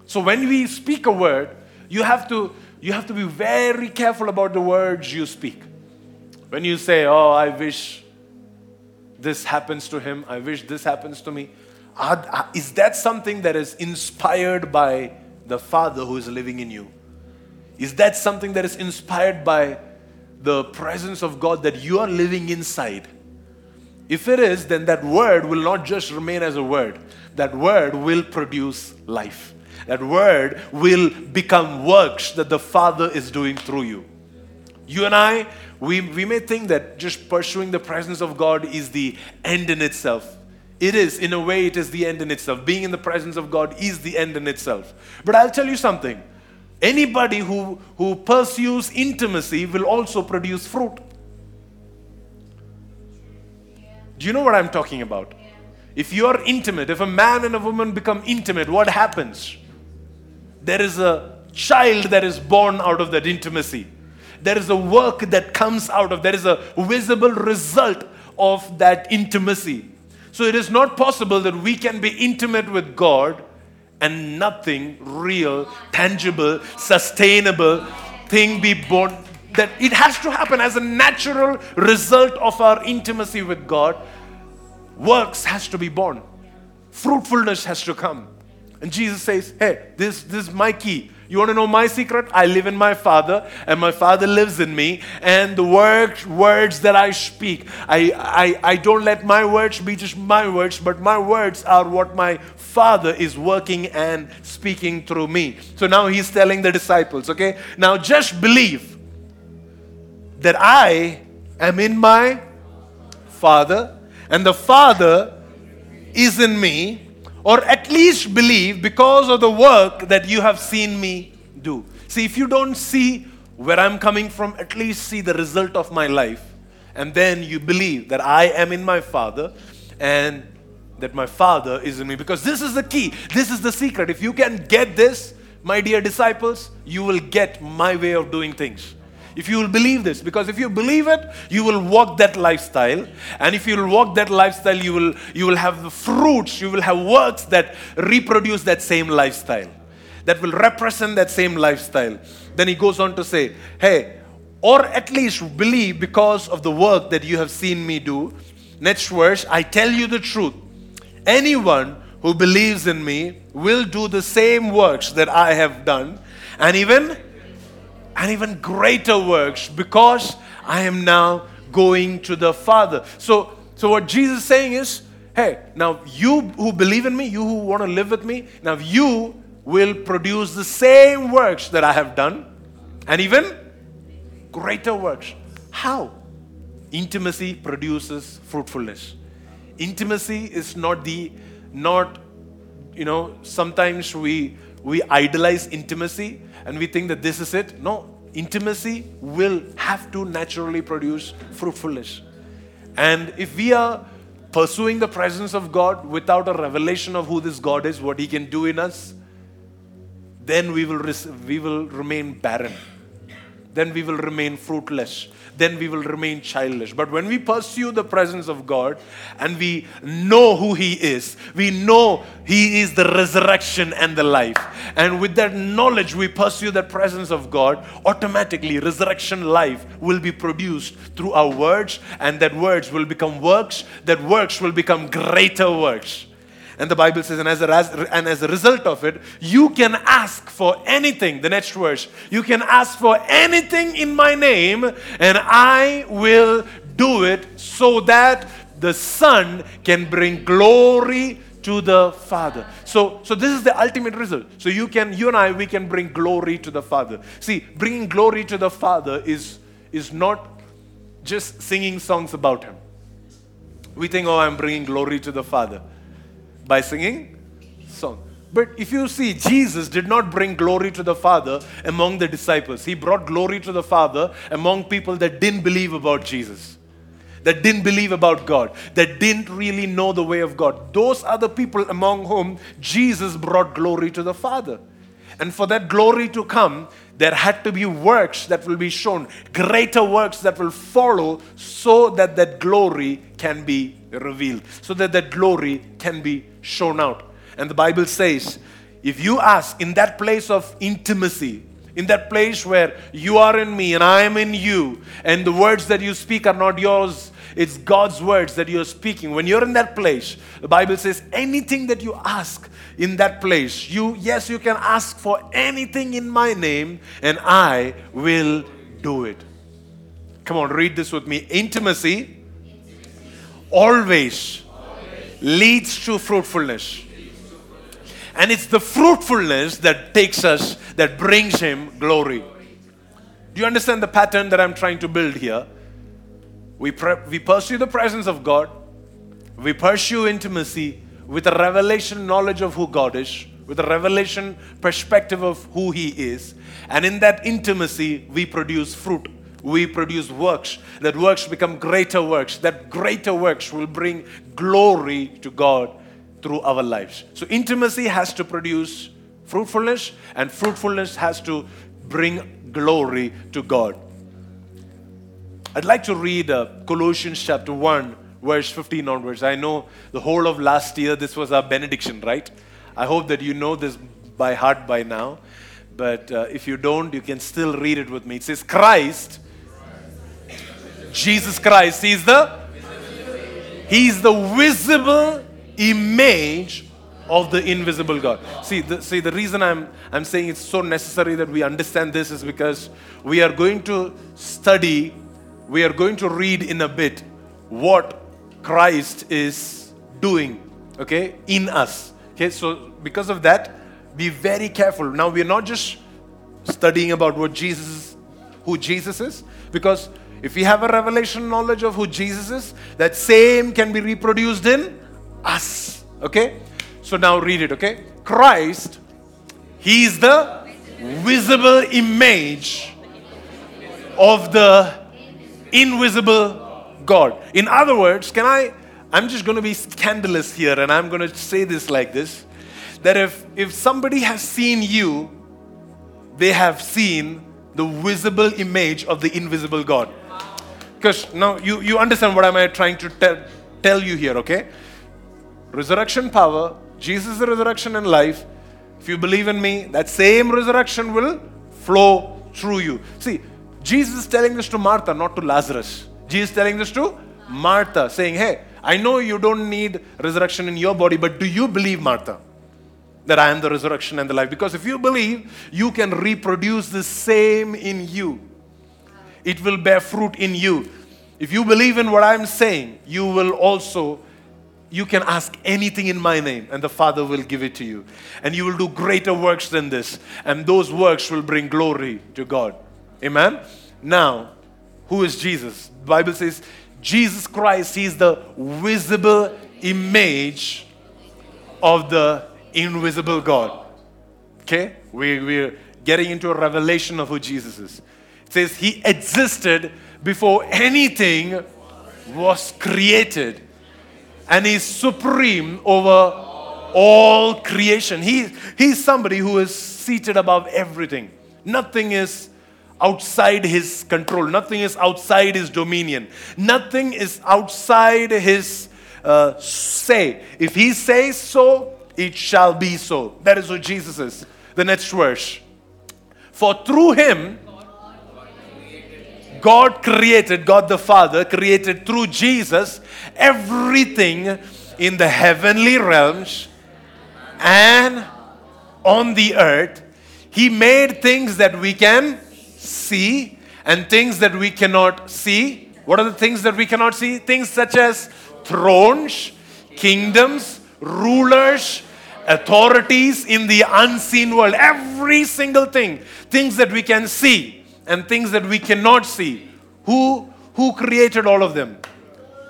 So when we speak a word, you have to, you have to be very careful about the words you speak. When you say, Oh, I wish this happens to him, I wish this happens to me, are, ah, is that something that is inspired by the Father who is living in you? Is that something that is inspired by the presence of God that you are living inside? If it is, then that word will not just remain as a word, that word will produce life. That word will become works that the Father is doing through you. You and I, we, we may think that just pursuing the presence of God is the end in itself. It is, in a way, it is the end in itself. Being in the presence of God is the end in itself. But I'll tell you something anybody who, who pursues intimacy will also produce fruit. Do you know what I'm talking about? If you are intimate, if a man and a woman become intimate, what happens? There is a child that is born out of that intimacy. There is a work that comes out of, there is a visible result of that intimacy. So it is not possible that we can be intimate with God and nothing real, tangible, sustainable thing be born. That it has to happen as a natural result of our intimacy with God. Works has to be born. Fruitfulness has to come. And Jesus says, Hey, this, this is my key. You want to know my secret? I live in my Father, and my Father lives in me. And the word, words that I speak, I, I, I don't let my words be just my words, but my words are what my Father is working and speaking through me. So now he's telling the disciples, okay? Now just believe that I am in my Father, and the Father is in me or at least believe because of the work that you have seen me do. See, if you don't see where I'm coming from, at least see the result of my life. And then you believe that I am in my Father and that my Father is in me. Because this is the key, this is the secret. If you can get this, my dear disciples, you will get my way of doing things if you will believe this. Because if you believe it you will walk that lifestyle. And if you will walk that lifestyle you will you will have the fruits. You will have works that reproduce that same lifestyle. That will represent that same lifestyle. Then he goes on to say hey or at least believe because of the work that you have seen me do. Next verse i tell you the truth. Anyone who believes in me will do the same works that I have done, and even and even greater works because I am now going to the Father. So, so what Jesus is saying is, hey, now you who believe in me, you who want to live with me, now you will produce the same works that I have done, and even greater works. How? Intimacy produces fruitfulness. Intimacy is not the not you know sometimes we we idolize intimacy and we think that this is it. No, intimacy will have to naturally produce fruitfulness. And if we are pursuing the presence of God without a revelation of who this God is, what He can do in us, then we will, we will remain barren. Then we will remain fruitless. Then we will remain childish. But when we pursue the presence of God and we know who He is, we know He is the resurrection and the life. And with that knowledge, we pursue that presence of God, automatically resurrection life will be produced through our words, and that words will become works, that works will become greater works. And the Bible says, and as, a, and as a result of it, you can ask for anything. The next verse, you can ask for anything in my name, and I will do it so that the Son can bring glory to the Father. So, so this is the ultimate result. So you can, you and I, we can bring glory to the Father. See, bringing glory to the Father is, is not just singing songs about Him. We think, oh, I'm bringing glory to the Father by singing song. But if you see, Jesus did not bring glory to the Father among the disciples. He brought glory to the Father among people that didn't believe about Jesus, that didn't believe about God, that didn't really know the way of God. Those are the people among whom Jesus brought glory to the Father. And for that glory to come, there had to be works that will be shown, greater works that will follow, so that that glory can be revealed, so that that glory can be shown out. And the Bible says, if you ask in that place of intimacy, in that place where you are in me and I am in you, and the words that you speak are not yours, it's God's words that you're speaking. When you're in that place, the Bible says anything that you ask in that place, you, yes, you can ask for anything in my name, and I will do it. Come on, read this with me. Intimacy always leads to fruitfulness. And it's the fruitfulness that takes us, that brings Him glory. Do you understand the pattern that I'm trying to build here? We, pre- we pursue the presence of God, we pursue intimacy with a revelation knowledge of who God is, with a revelation perspective of who He is. And in that intimacy, we produce fruit we produce works. That works become greater works. That greater works will bring glory to God through our lives. So, intimacy has to produce fruitfulness, and fruitfulness has to bring glory to God. I'd like to read uh, Colossians chapter 1, verse 15 onwards. I know the whole of last year this was our benediction, right? I hope that you know this by heart by now. But uh, if you don't, you can still read it with me. It says, Christ Jesus Christ. He's the He's the visible image of the invisible God. See, the, see, the reason I'm, I'm saying it's so necessary that we understand this is because we are going to study, we are going to read in a bit what Christ is doing, okay, in us. Okay, so because of that, be very careful. Now, we are not just studying about what Jesus, who Jesus is, because if we have a revelation knowledge of who Jesus is, that same can be reproduced in us. Okay? So now read it, okay? Christ, He is the visible image of the invisible God. In other words, can I? I'm just going to be scandalous here and I'm going to say this like this that if, if somebody has seen you, they have seen the visible image of the invisible God. Because now you, you understand what I'm trying to tell, tell you here, okay? Resurrection power, Jesus resurrection and life. If you believe in me, that same resurrection will flow through you. See, Jesus is telling this to Martha, not to Lazarus. Jesus is telling this to Martha, saying, Hey, I know you don't need resurrection in your body, but do you believe, Martha, that I am the resurrection and the life? Because if you believe, you can reproduce the same in you. It will bear fruit in you. If you believe in what I'm saying, you will also you can ask anything in my name, and the Father will give it to you. And you will do greater works than this, and those works will bring glory to God. Amen? Now, who is Jesus? The Bible says Jesus Christ, is the visible image of the invisible God. Okay? We, we're getting into a revelation of who Jesus is. It says He existed before anything was created and he's supreme over all creation. He, he's somebody who is seated above everything. Nothing is outside his control, nothing is outside his dominion, nothing is outside his uh, say. If he says so, it shall be so. That is who Jesus is. The next verse. For through him, God created, God the Father created through Jesus everything in the heavenly realms and on the earth. He made things that we can see and things that we cannot see. What are the things that we cannot see? Things such as thrones, kingdoms, rulers, authorities in the unseen world. Every single thing. Things that we can see and things that we cannot see. Who, who created all of them?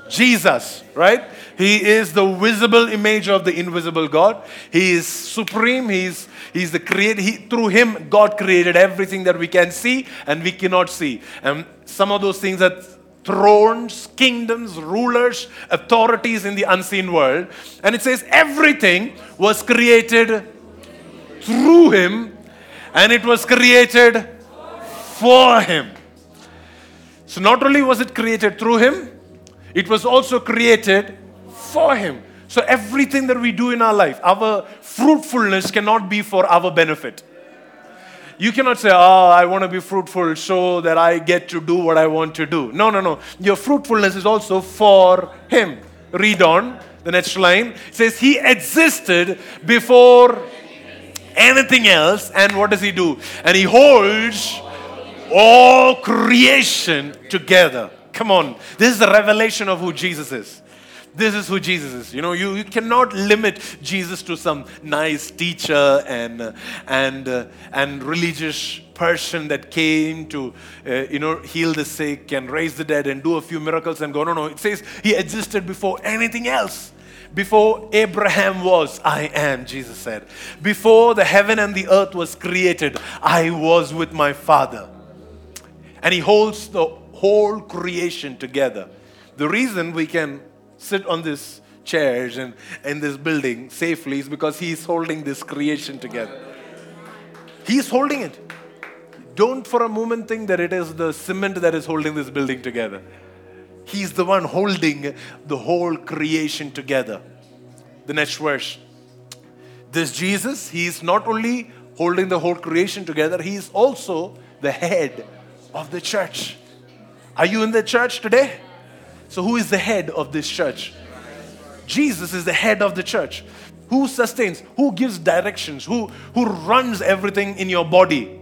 Jesus, right? He is the visible image of the invisible God. He is supreme. He's, he's the creator. He, through him, God created everything that we can see and we cannot see. And some of those things are thrones, kingdoms, rulers, authorities in the unseen world. And it says everything was created through him and it was created for him. So not only was it created through him, it was also created for him. So everything that we do in our life, our fruitfulness cannot be for our benefit. You cannot say, Oh, I want to be fruitful so that I get to do what I want to do. No, no, no. Your fruitfulness is also for Him. Read on the next line. It says, He existed before anything else. And what does He do? And He holds all creation together. Come on. This is the revelation of who Jesus is. This is who Jesus is. You know, you, you cannot limit Jesus to some nice teacher and, and, uh, and religious person that came to, uh, you know, heal the sick and raise the dead and do a few miracles and go. No, no. It says he existed before anything else. Before Abraham was, I am, Jesus said. Before the heaven and the earth was created, I was with my Father and He holds the whole creation together. The reason we can sit on this chairs and in this building safely is because He's holding this creation together. He's holding it. Don't for a moment think that it is the cement that is holding this building together. He's the one holding the whole creation together. The next verse. This Jesus, he is not only holding the whole creation together, he is also the head of the church. Are you in the church today? So, who is the head of this church? Jesus is the head of the church. Who sustains? Who gives directions? Who, who runs everything in your body?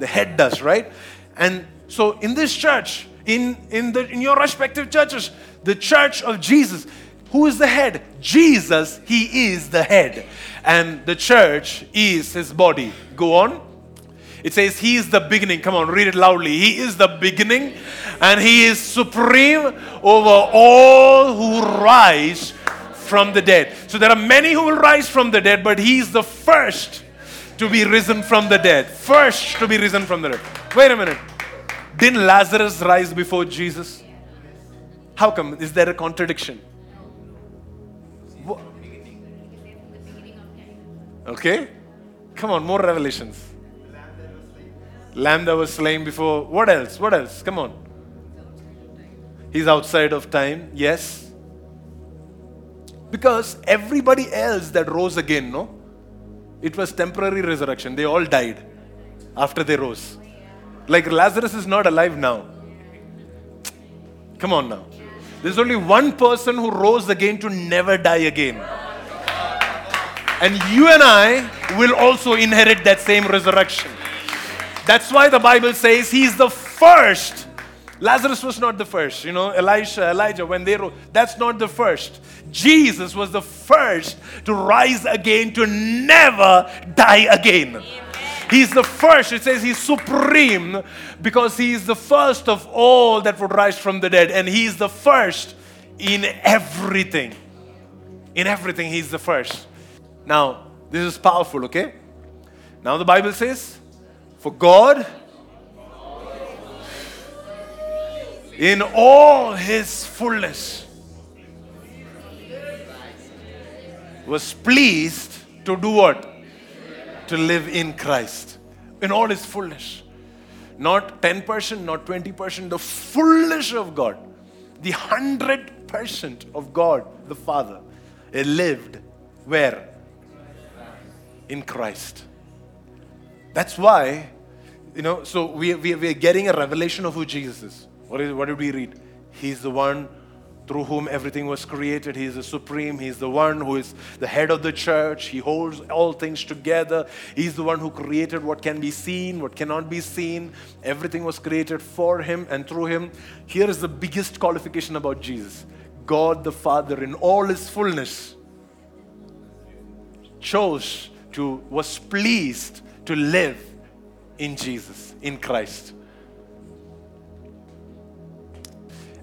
The head does, right? And so, in this church, in, in, the, in your respective churches, the church of Jesus, who is the head? Jesus, He is the head. And the church is His body. Go on. It says, He is the beginning. Come on, read it loudly. He is the beginning and He is supreme over all who rise from the dead. So there are many who will rise from the dead, but He is the first to be risen from the dead. First to be risen from the dead. Wait a minute. Didn't Lazarus rise before Jesus? How come? Is there a contradiction? Okay? Come on, more revelations. Lamb that was slain before. What else? What else? Come on. He's outside of time. Yes. Because everybody else that rose again, no? It was temporary resurrection. They all died after they rose. Like Lazarus is not alive now. Come on now. There's only one person who rose again to never die again. And you and I will also inherit that same resurrection. That's why the Bible says he's the first. Lazarus was not the first. You know, Elisha, Elijah, when they rose, that's not the first. Jesus was the first to rise again, to never die again. He's the first. It says he's supreme because he is the first of all that would rise from the dead. And he's the first in everything. In everything, he's the first. Now, this is powerful, okay? Now, the Bible says, For God, in all his fullness, was pleased to do what? To live in Christ. In all his fullness. Not 10%, not 20%, the fullness of God. The 100% of God, the Father, lived where? In Christ. That's why, you know, so we, we, we are getting a revelation of who Jesus is. What, is. what did we read? He's the one through whom everything was created. He is the supreme. He is the one who is the head of the church. He holds all things together. He's the one who created what can be seen, what cannot be seen. Everything was created for him and through him. Here is the biggest qualification about Jesus God the Father, in all his fullness, chose to, was pleased to live in Jesus, in Christ.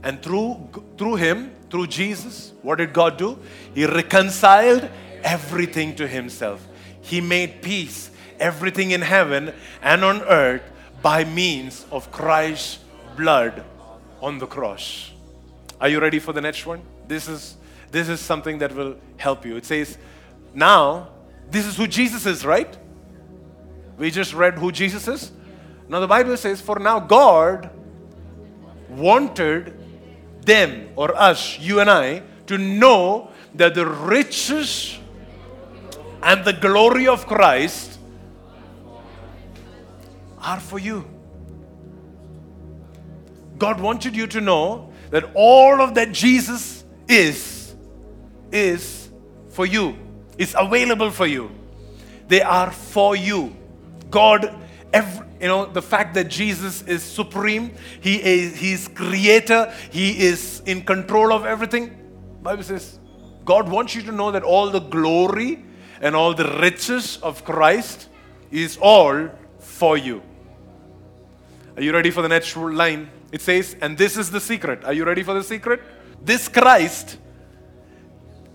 And through, through him, through Jesus, what did God do? He reconciled everything to himself. He made peace, everything in heaven and on earth, by means of Christ's blood on the cross. Are you ready for the next one? This is, this is something that will help you. It says, Now, this is who Jesus is, right? We just read who Jesus is. Now, the Bible says, For now, God wanted them or us, you and I, to know that the riches and the glory of Christ are for you. God wanted you to know that all of that Jesus is, is for you, is available for you. They are for you. God, every, you know, the fact that Jesus is supreme, He is He's creator, He is in control of everything. Bible says, God wants you to know that all the glory and all the riches of Christ is all for you. Are you ready for the next line? It says, and this is the secret. Are you ready for the secret? This Christ,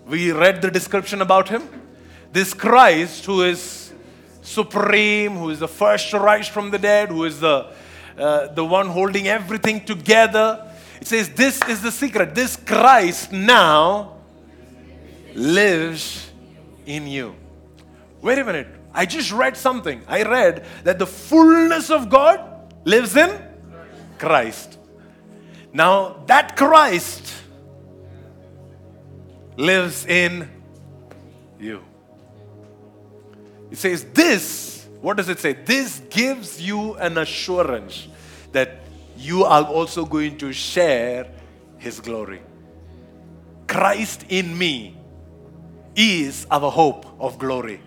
we read the description about him. This Christ, who is supreme, who is the first to rise from the dead, who is the, uh, the one holding everything together. It says, This is the secret. This Christ now lives in you. Wait a minute. I just read something. I read that the fullness of God lives in Christ. Now, that Christ lives in you. It says, This, what does it say? This gives you an assurance that you are also going to share His glory. Christ in me is our hope of glory.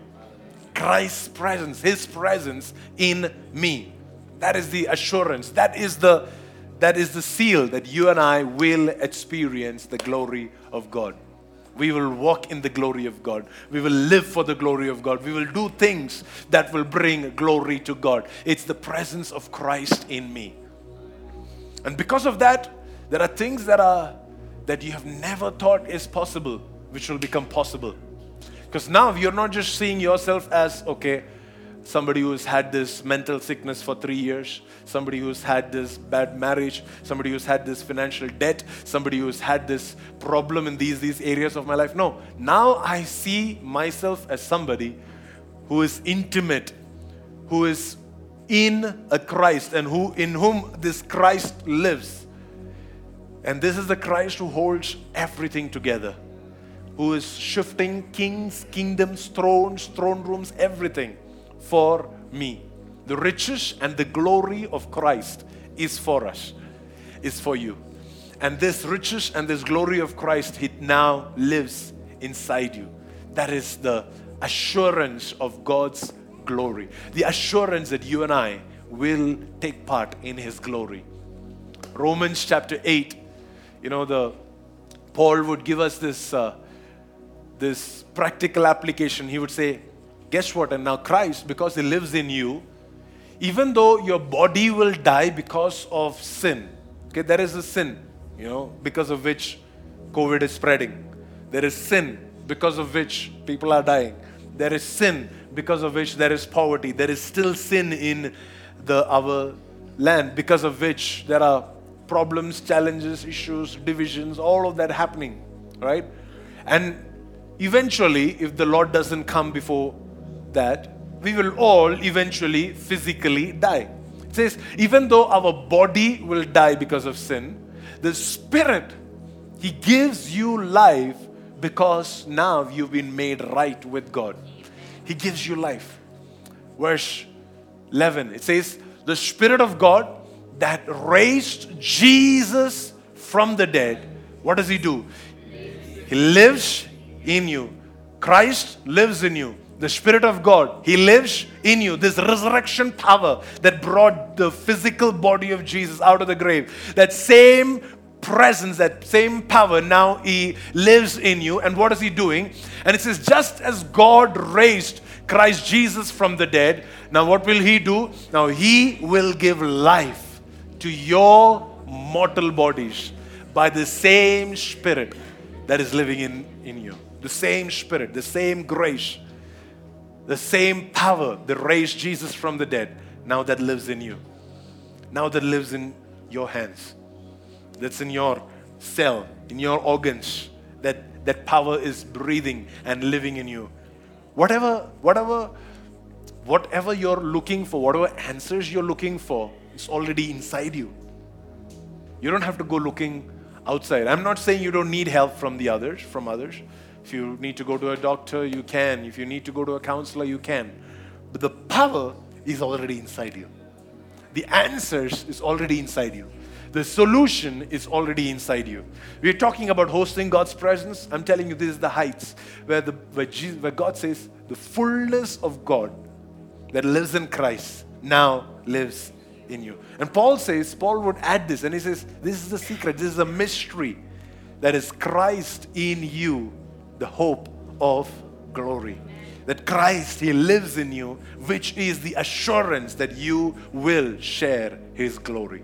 Christ's presence, His presence in me. That is the assurance. That is the that is the seal that you and I will experience the glory of God. We will walk in the glory of God. We will live for the glory of God. We will do things that will bring glory to God. It's the presence of Christ in me. And because of that, there are things that are that you have never thought is possible which will become possible. Because now you're not just seeing yourself as okay, somebody who's had this mental sickness for three years, somebody who's had this bad marriage, somebody who's had this financial debt, somebody who's had this problem in these, these areas of my life. No, now I see myself as somebody who is intimate, who is in a Christ and who in whom this Christ lives. And this is the Christ who holds everything together, who is shifting kings, kingdoms, thrones, throne rooms, everything for me. The riches and the glory of Christ is for us, is for you. And this riches and this glory of Christ, it now lives inside you. That is the assurance of God's glory. The assurance that you and I will take part in His glory. Romans chapter 8, you know, the Paul would give us this, uh, this practical application. He would say, Guess what? And now Christ, because He lives in you, even though your body will die because of sin, okay, there is a sin, you know, because of which COVID is spreading. There is sin because of which people are dying. There is sin because of which there is poverty. There is still sin in the our land because of which there are problems, challenges, issues, divisions, all of that happening, right? And eventually, if the Lord doesn't come before that, we will all eventually physically die. It says, even though our body will die because of sin, the Spirit, He gives you life because now you've been made right with God. He gives you life. Verse 11, it says, The Spirit of God that raised Jesus from the dead, what does He do? He lives in you. Christ lives in you. The Spirit of God, He lives in you. This resurrection power that brought the physical body of Jesus out of the grave, that same presence, that same power, now He lives in you. And what is He doing? And it says, just as God raised Christ Jesus from the dead, now what will He do? Now He will give life to your mortal bodies by the same Spirit that is living in, in you. The same Spirit, the same grace the same power that raised Jesus from the dead, now that lives in you. Now that lives in your hands. That's in your cell, in your organs. That, that power is breathing and living in you. Whatever, whatever, whatever you're looking for, whatever answers you're looking for, is already inside you. You don't have to go looking outside. I'm not saying you don't need help from the others, from others. If you need to go to a doctor, you can. If you need to go to a counselor, you can. But the power is already inside you. The answers is already inside you. The solution is already inside you. We're talking about hosting God's presence. I'm telling you, this is the heights where, the, where, Jesus, where God says, the fullness of God that lives in Christ now lives in you. And Paul says, Paul would add this, and he says, This is the secret, this is a mystery that is Christ in you, the hope of glory. That Christ, He lives in you, which is the assurance that you will share His glory.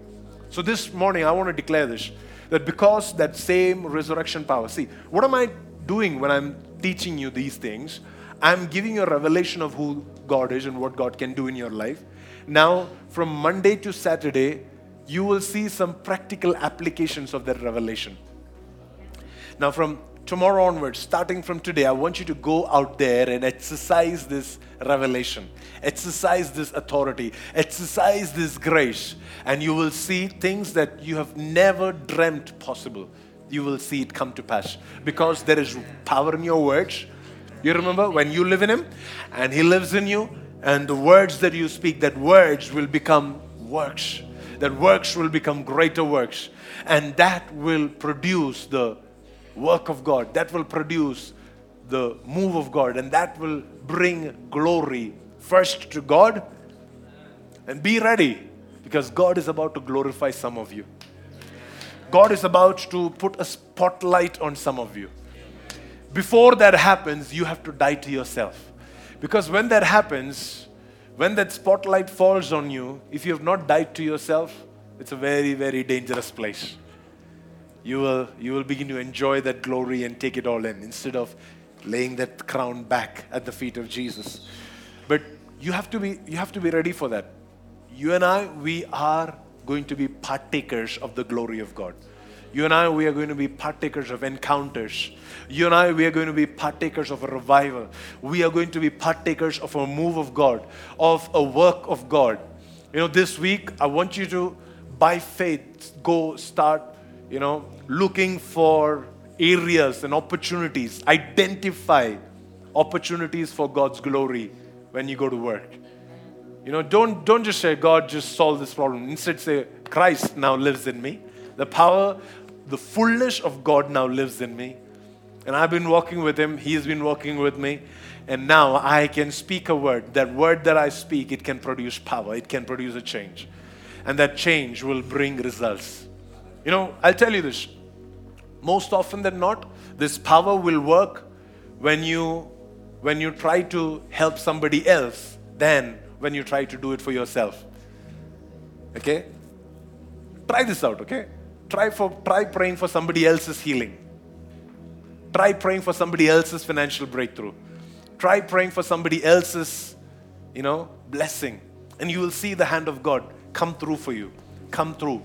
So this morning, I want to declare this that because that same resurrection power, see, what am I doing when I'm teaching you these things? I'm giving you a revelation of who God is and what God can do in your life. Now, from Monday to Saturday, you will see some practical applications of that revelation. Now, from tomorrow onwards, starting from today, I want you to go out there and exercise this revelation, exercise this authority, exercise this grace, and you will see things that you have never dreamt possible. You will see it come to pass. Because there is power in your words. You remember when you live in Him? And He lives in you, and the words that you speak, that words will become works. That works will become greater works, and that will produce the work of God, that will produce the move of God, and that will bring glory first to God. And be ready because God is about to glorify some of you. God is about to put a spotlight on some of you. Before that happens, you have to die to yourself. Because when that happens, when that spotlight falls on you, if you have not died to yourself, it's a very, very dangerous place you will, you will begin to enjoy that glory and take it all in instead of laying that crown back at the feet of Jesus. But you have to be, you have to be ready for that. You and I, we are going to be partakers of the glory of God. You and I, we are going to be partakers of encounters. You and I, we are going to be partakers of a revival. We are going to be partakers of a move of God, of a work of God. You know, this week, I want you to, by faith, go start you know, looking for areas and opportunities. Identify opportunities for God's glory when you go to work. You know, don't, don't just say, God just solved this problem. Instead, say, Christ now lives in me. The power the fullness of God now lives in me. And I've been walking with Him, He's been walking with me. And now I can speak a word. That word that I speak, it can produce power, it can produce a change. And that change will bring results. You know, I'll tell you this most often than not, this power will work when you when you try to help somebody else than when you try to do it for yourself. Okay? Try this out, okay? Try for try praying for somebody else's healing. Try praying for somebody else's financial breakthrough. Try praying for somebody else's, you know, blessing. And you will see the hand of God come through for you. Come through.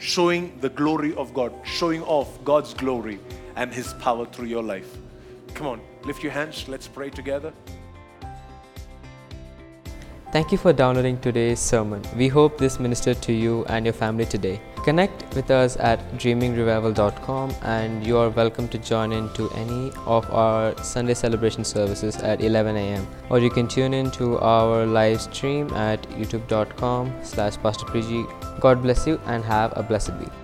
Showing the glory of God, showing off God's glory and His power through your life. Come on, lift your hands. Let's pray together. Thank you for downloading today's sermon. We hope this ministered to you and your family today. Connect with us at dreamingrevival.com and you are welcome to join in to any of our Sunday celebration services at 11 a.m. Or you can tune in to our live stream at youtube.com slash God bless you and have a blessed week.